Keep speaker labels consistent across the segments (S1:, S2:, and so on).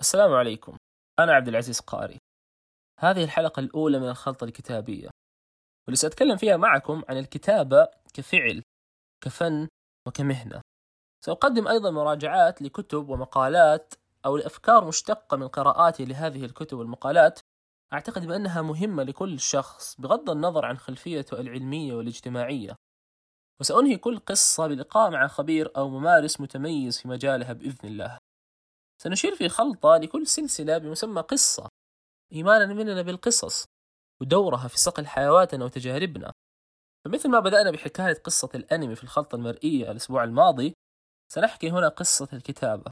S1: السلام عليكم. أنا عبد العزيز قاري. هذه الحلقة الأولى من الخلطة الكتابية. واللي سأتكلم فيها معكم عن الكتابة كفعل كفن وكمهنة. سأقدم أيضا مراجعات لكتب ومقالات أو لأفكار مشتقة من قراءاتي لهذه الكتب والمقالات. أعتقد بأنها مهمة لكل شخص بغض النظر عن خلفيته العلمية والاجتماعية. وسأنهي كل قصة بلقاء مع خبير أو ممارس متميز في مجالها بإذن الله. سنشير في خلطة لكل سلسلة بمسمى قصة إيمانا مننا بالقصص ودورها في صقل حيواتنا وتجاربنا فمثل ما بدأنا بحكاية قصة الأنمي في الخلطة المرئية الأسبوع الماضي سنحكي هنا قصة الكتابة.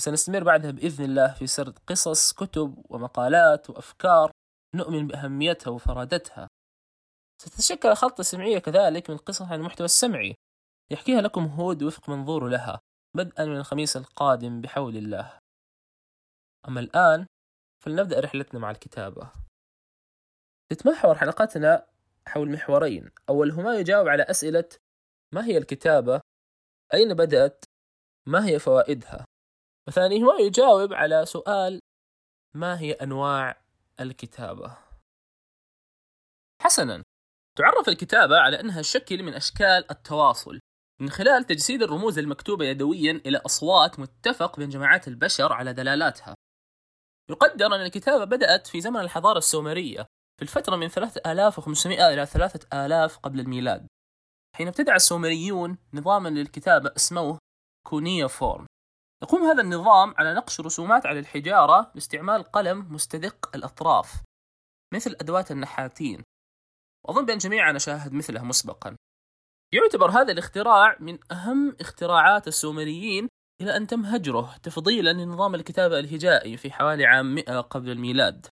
S1: وسنستمر بعدها بإذن الله في سرد قصص كتب ومقالات وأفكار نؤمن بأهميتها وفرادتها. ستتشكل الخلطة السمعية كذلك من قصص عن المحتوى السمعي يحكيها لكم هود وفق منظوره لها. بدءا من الخميس القادم بحول الله أما الآن فلنبدأ رحلتنا مع الكتابة تتمحور حلقتنا حول محورين أولهما يجاوب على أسئلة ما هي الكتابة؟ أين بدأت؟ ما هي فوائدها؟ وثانيهما يجاوب على سؤال ما هي أنواع الكتابة؟ حسنا تعرف الكتابة على أنها شكل من أشكال التواصل من خلال تجسيد الرموز المكتوبة يدويا إلى أصوات متفق بين جماعات البشر على دلالاتها. يقدر أن الكتابة بدأت في زمن الحضارة السومرية في الفترة من 3500 إلى 3000 قبل الميلاد حين ابتدع السومريون نظاما للكتابة اسموه كونية فورم يقوم هذا النظام على نقش رسومات على الحجارة باستعمال قلم مستدق الأطراف مثل أدوات النحاتين. وأظن بأن جميعنا شاهد مثله مسبقا. يعتبر هذا الاختراع من أهم اختراعات السومريين إلى أن تم هجره تفضيلا لنظام الكتابة الهجائي في حوالي عام 100 قبل الميلاد.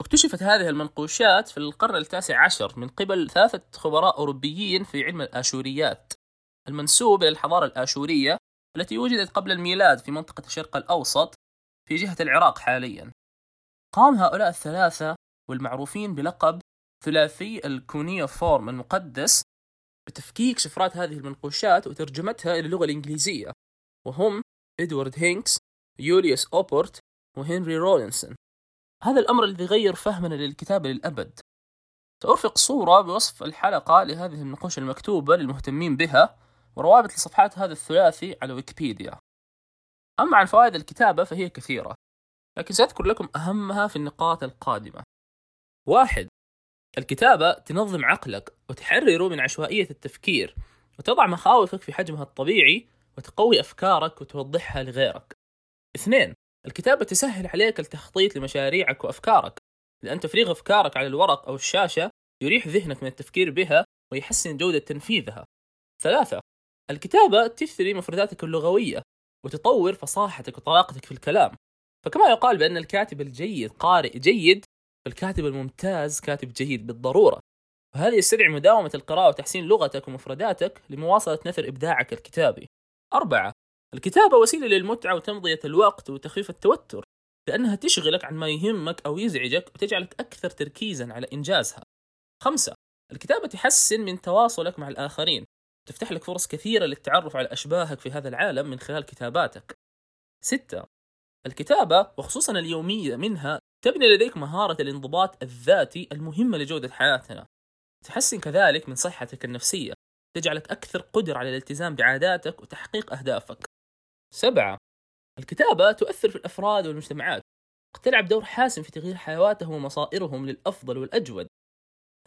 S1: اكتشفت هذه المنقوشات في القرن التاسع عشر من قبل ثلاثة خبراء أوروبيين في علم الآشوريات. المنسوب إلى الحضارة الآشورية التي وجدت قبل الميلاد في منطقة الشرق الأوسط في جهة العراق حاليا. قام هؤلاء الثلاثة والمعروفين بلقب ثلاثي ال cuneiform المقدس بتفكيك شفرات هذه المنقوشات وترجمتها إلى اللغة الإنجليزية. وهم إدوارد هينكس يوليوس أوبرت وهنري رولينسون. هذا الأمر الذي غير فهمنا للكتابة للأبد. سأرفق صورة بوصف الحلقة لهذه النقوش المكتوبة للمهتمين بها وروابط لصفحات هذا الثلاثي على ويكيبيديا. أما عن فوائد الكتابة فهي كثيرة لكن سأذكر لكم أهمها في النقاط القادمة. واحد الكتابة تنظم عقلك وتحرره من عشوائية التفكير وتضع مخاوفك في حجمها الطبيعي وتقوي أفكارك وتوضحها لغيرك. اثنين الكتابة تسهل عليك التخطيط لمشاريعك وأفكارك. لأن تفريغ أفكارك على الورق أو الشاشة يريح ذهنك من التفكير بها ويحسن جودة تنفيذها. ثلاثة الكتابة تثري مفرداتك اللغوية وتطور فصاحتك وطلاقتك في الكلام. فكما يقال بأن الكاتب الجيد قارئ جيد فالكاتب الممتاز كاتب جيد بالضرورة. وهذا يستدعي مداومة القراءة وتحسين لغتك ومفرداتك لمواصلة نثر إبداعك الكتابي. أربعة الكتابة وسيلة للمتعة وتمضية الوقت وتخفيف التوتر لأنها تشغلك عن ما يهمك أو يزعجك وتجعلك أكثر تركيزا على إنجازها. خمسة الكتابة تحسن من تواصلك مع الآخرين. تفتح لك فرص كثيرة للتعرف على أشباهك في هذا العالم من خلال كتاباتك. ستة الكتابة وخصوصا اليومية منها تبني لديك مهارة الانضباط الذاتي المهمة لجودة حياتنا. تحسن كذلك من صحتك النفسية. تجعلك أكثر قدرة على الالتزام بعاداتك وتحقيق أهدافك. سبعة الكتابة تؤثر في الأفراد والمجتمعات. وتلعب دور حاسم في تغيير حياتهم ومصائرهم للأفضل والأجود.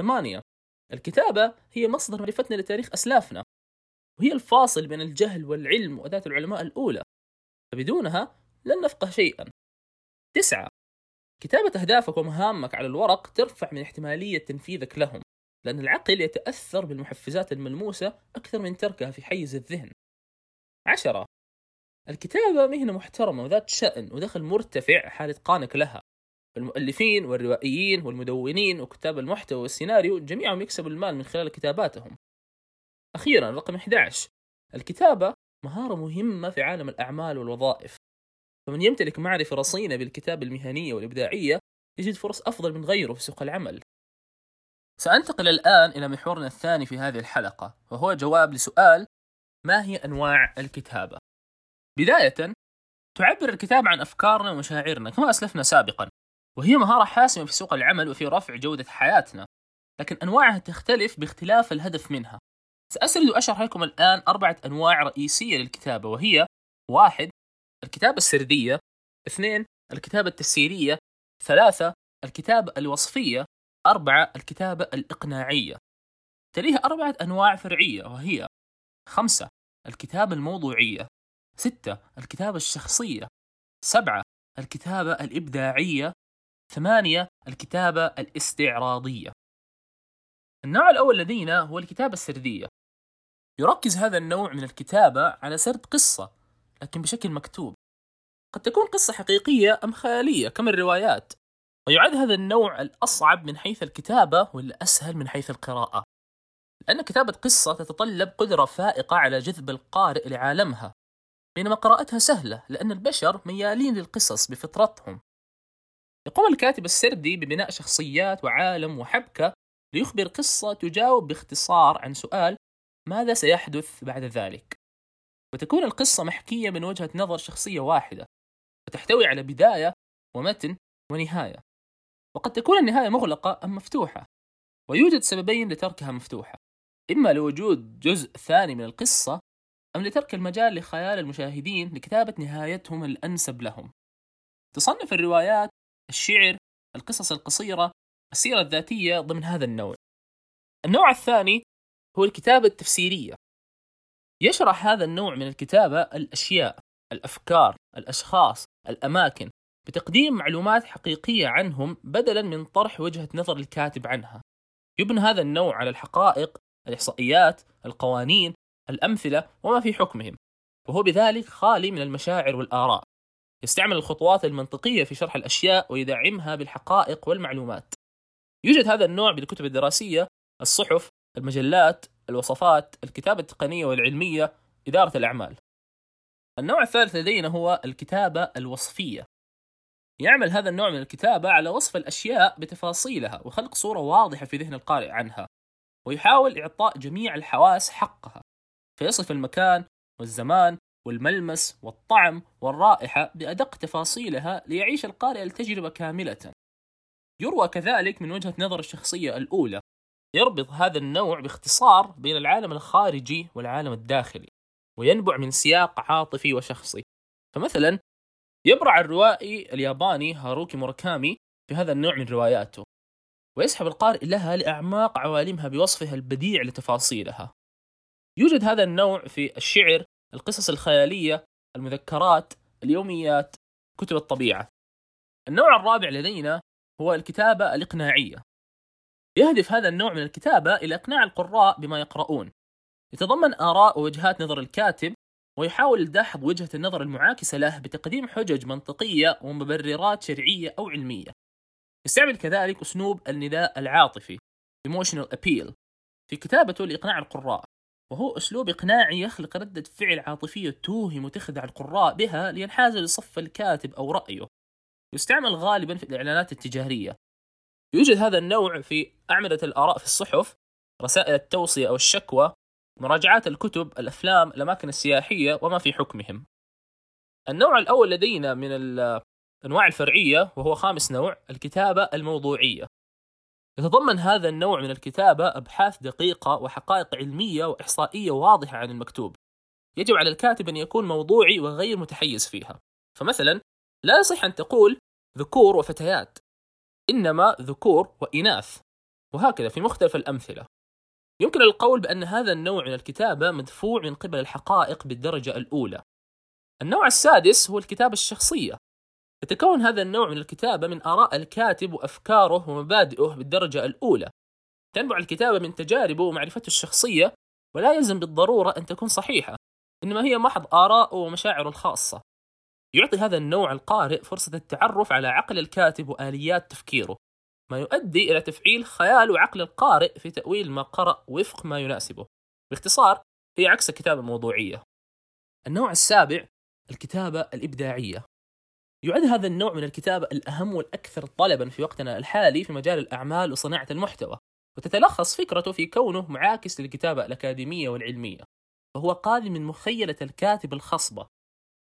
S1: ثمانية الكتابة هي مصدر معرفتنا لتاريخ أسلافنا. وهي الفاصل بين الجهل والعلم وأداة العلماء الأولى. فبدونها لن نفقه شيئا. تسعة. كتابة أهدافك ومهامك على الورق ترفع من احتمالية تنفيذك لهم لأن العقل يتأثر بالمحفزات الملموسة أكثر من تركها في حيز الذهن. عشرة. الكتابة مهنة محترمة وذات شأن ودخل مرتفع حال إتقانك لها. المؤلفين والروائيين والمدونين وكتاب المحتوى والسيناريو جميعهم يكسبوا المال من خلال كتاباتهم. أخيرا رقم 11 الكتابة مهارة مهمة في عالم الأعمال والوظائف. فمن يمتلك معرفة رصينة بالكتابة المهنية والإبداعية يجد فرص أفضل من غيره في سوق العمل سأنتقل الآن إلى محورنا الثاني في هذه الحلقة وهو جواب لسؤال ما هي أنواع الكتابة؟ بداية تعبر الكتابة عن أفكارنا ومشاعرنا كما أسلفنا سابقا وهي مهارة حاسمة في سوق العمل وفي رفع جودة حياتنا لكن أنواعها تختلف باختلاف الهدف منها سأسرد وأشرح لكم الآن أربعة أنواع رئيسية للكتابة وهي واحد الكتابة السردية اثنين الكتابة التفسيرية ثلاثة الكتابة الوصفية أربعة الكتابة الإقناعية. تليها أربعة أنواع فرعية وهي خمسة الكتابة الموضوعية. ستة الكتابة الشخصية. سبعة الكتابة الإبداعية. ثمانية الكتابة الاستعراضية. النوع الأول لدينا هو الكتابة السردية. يركز هذا النوع من الكتابة على سرد قصة لكن بشكل مكتوب. قد تكون قصة حقيقية أم خيالية كما الروايات؟ ويعد هذا النوع الأصعب من حيث الكتابة والأسهل من حيث القراءة؟ لأن كتابة قصة تتطلب قدرة فائقة على جذب القارئ لعالمها. بينما قراءتها سهلة لأن البشر ميالين للقصص بفطرتهم. يقوم الكاتب السردي ببناء شخصيات وعالم وحبكة ليخبر قصة تجاوب باختصار عن سؤال ماذا سيحدث بعد ذلك؟ وتكون القصة محكية من وجهة نظر شخصية واحدة وتحتوي على بداية ومتن ونهاية. وقد تكون النهاية مغلقة أم مفتوحة ويوجد سببين لتركها مفتوحة. إما لوجود جزء ثاني من القصة أم لترك المجال لخيال المشاهدين لكتابة نهايتهم الأنسب لهم. تصنف الروايات الشعر القصص القصيرة السيرة الذاتية ضمن هذا النوع. النوع الثاني هو الكتابة التفسيرية. يشرح هذا النوع من الكتابة الأشياء الأفكار الأشخاص الأماكن بتقديم معلومات حقيقية عنهم بدلا من طرح وجهة نظر الكاتب عنها. يبنى هذا النوع على الحقائق الإحصائيات القوانين الأمثلة وما في حكمهم وهو بذلك خالي من المشاعر والآراء. يستعمل الخطوات المنطقية في شرح الأشياء ويدعمها بالحقائق والمعلومات. يوجد هذا النوع بالكتب الدراسية الصحف المجلات الوصفات الكتابة التقنية والعلمية إدارة الأعمال. النوع الثالث لدينا هو الكتابة الوصفية. يعمل هذا النوع من الكتابة على وصف الأشياء بتفاصيلها وخلق صورة واضحة في ذهن القارئ عنها ويحاول إعطاء جميع الحواس حقها. فيصف المكان والزمان والملمس والطعم والرائحة بأدق تفاصيلها ليعيش القارئ التجربة كاملة. يروى كذلك من وجهة نظر الشخصية الأولى. يربط هذا النوع باختصار بين العالم الخارجي والعالم الداخلي وينبع من سياق عاطفي وشخصي. فمثلا يبرع الروائي الياباني هاروكي موراكامي في هذا النوع من رواياته ويسحب القارئ لها لأعماق عوالمها بوصفها البديع لتفاصيلها. يوجد هذا النوع في الشعر القصص الخيالية المذكرات اليوميات كتب الطبيعة. النوع الرابع لدينا هو الكتابة الإقناعية. يهدف هذا النوع من الكتابة إلى إقناع القراء بما يقرؤون. يتضمن آراء ووجهات نظر الكاتب ويحاول دحض وجهة النظر المعاكسة له بتقديم حجج منطقية ومبررات شرعية أو علمية. يستعمل كذلك أسلوب النداء العاطفي emotional appeal في كتابته لإقناع القراء. وهو أسلوب إقناعي يخلق ردة فعل عاطفية توهم وتخدع القراء بها لينحازوا لصف الكاتب أو رأيه. يستعمل غالبا في الإعلانات التجارية. يوجد هذا النوع في أعمدة الآراء في الصحف رسائل التوصية أو الشكوى مراجعات الكتب الأفلام الأماكن السياحية وما في حكمهم. النوع الأول لدينا من الأنواع الفرعية وهو خامس نوع الكتابة الموضوعية. يتضمن هذا النوع من الكتابة أبحاث دقيقة وحقائق علمية وإحصائية واضحة عن المكتوب. يجب على الكاتب أن يكون موضوعي وغير متحيز فيها. فمثلا لا يصح أن تقول ذكور وفتيات. إنما ذكور وإناث. وهكذا في مختلف الأمثلة. يمكن القول بأن هذا النوع من الكتابة مدفوع من قبل الحقائق بالدرجة الأولى. النوع السادس هو الكتابة الشخصية. يتكون هذا النوع من الكتابة من آراء الكاتب وأفكاره ومبادئه بالدرجة الأولى. تنبع الكتابة من تجاربه ومعرفته الشخصية ولا يلزم بالضرورة أن تكون صحيحة إنما هي محض آراءه ومشاعره الخاصة. يعطي هذا النوع القارئ فرصة التعرف على عقل الكاتب وآليات تفكيره ما يؤدي إلى تفعيل خيال وعقل القارئ في تأويل ما قرأ وفق ما يناسبه. باختصار هي عكس الكتابة الموضوعية النوع السابع الكتابة الإبداعية. يعد هذا النوع من الكتابة الأهم والأكثر طلبا في وقتنا الحالي في مجال الأعمال وصناعة المحتوى وتتلخص فكرته في كونه معاكس للكتابة الأكاديمية والعلمية فهو قادم من مخيلة الكاتب الخصبة.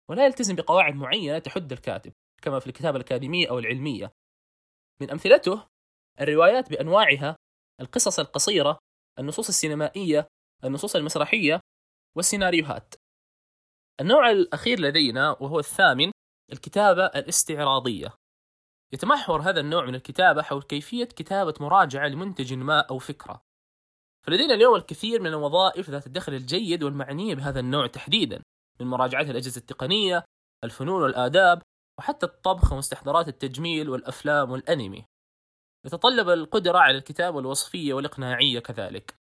S1: ولا يلتزم بقواعد معينة تحد الكاتب كما في الكتابة الأكاديمية أو العلمية. من أمثلته الروايات بأنواعها القصص القصيرة النصوص السينمائية النصوص المسرحية والسيناريوهات. النوع الأخير لدينا وهو الثامن الكتابة الاستعراضية. يتمحور هذا النوع من الكتابة حول كيفية كتابة مراجعة لمنتج ما أو فكرة. فلدينا اليوم الكثير من الوظائف ذات الدخل الجيد والمعنية بهذا النوع تحديدا. من مراجعة الأجهزة التقنية الفنون والآداب وحتى الطبخ ومستحضرات التجميل والأفلام والأنمي. يتطلب القدرة على الكتابة الوصفية والإقناعية كذلك.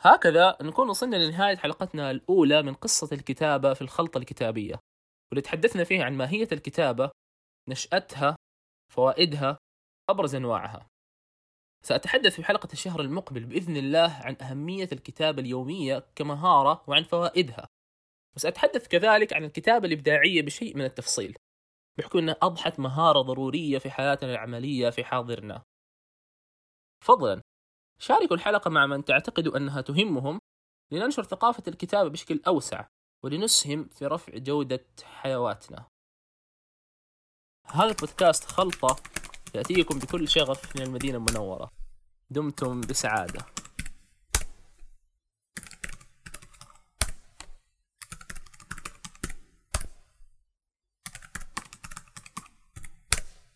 S1: هكذا نكون وصلنا لنهاية حلقتنا الأولى من قصة الكتابة في الخلطة الكتابية. واللي تحدثنا فيها عن ماهية الكتابة نشأتها فوائدها أبرز أنواعها سأتحدث في حلقة الشهر المقبل بإذن الله عن أهمية الكتابة اليومية كمهارة وعن فوائدها. وسأتحدث كذلك عن الكتابة الإبداعية بشيء من التفصيل بحكم أنها أضحت مهارة ضرورية في حياتنا العملية في حاضرنا. فضلا شاركوا الحلقة مع من تعتقدوا أنها تهمهم لننشر ثقافة الكتابة بشكل أوسع ولنسهم في رفع جودة حيواتنا. هذا البودكاست خلطة يأتيكم بكل شغف من المدينة المنورة. دمتم بسعادة.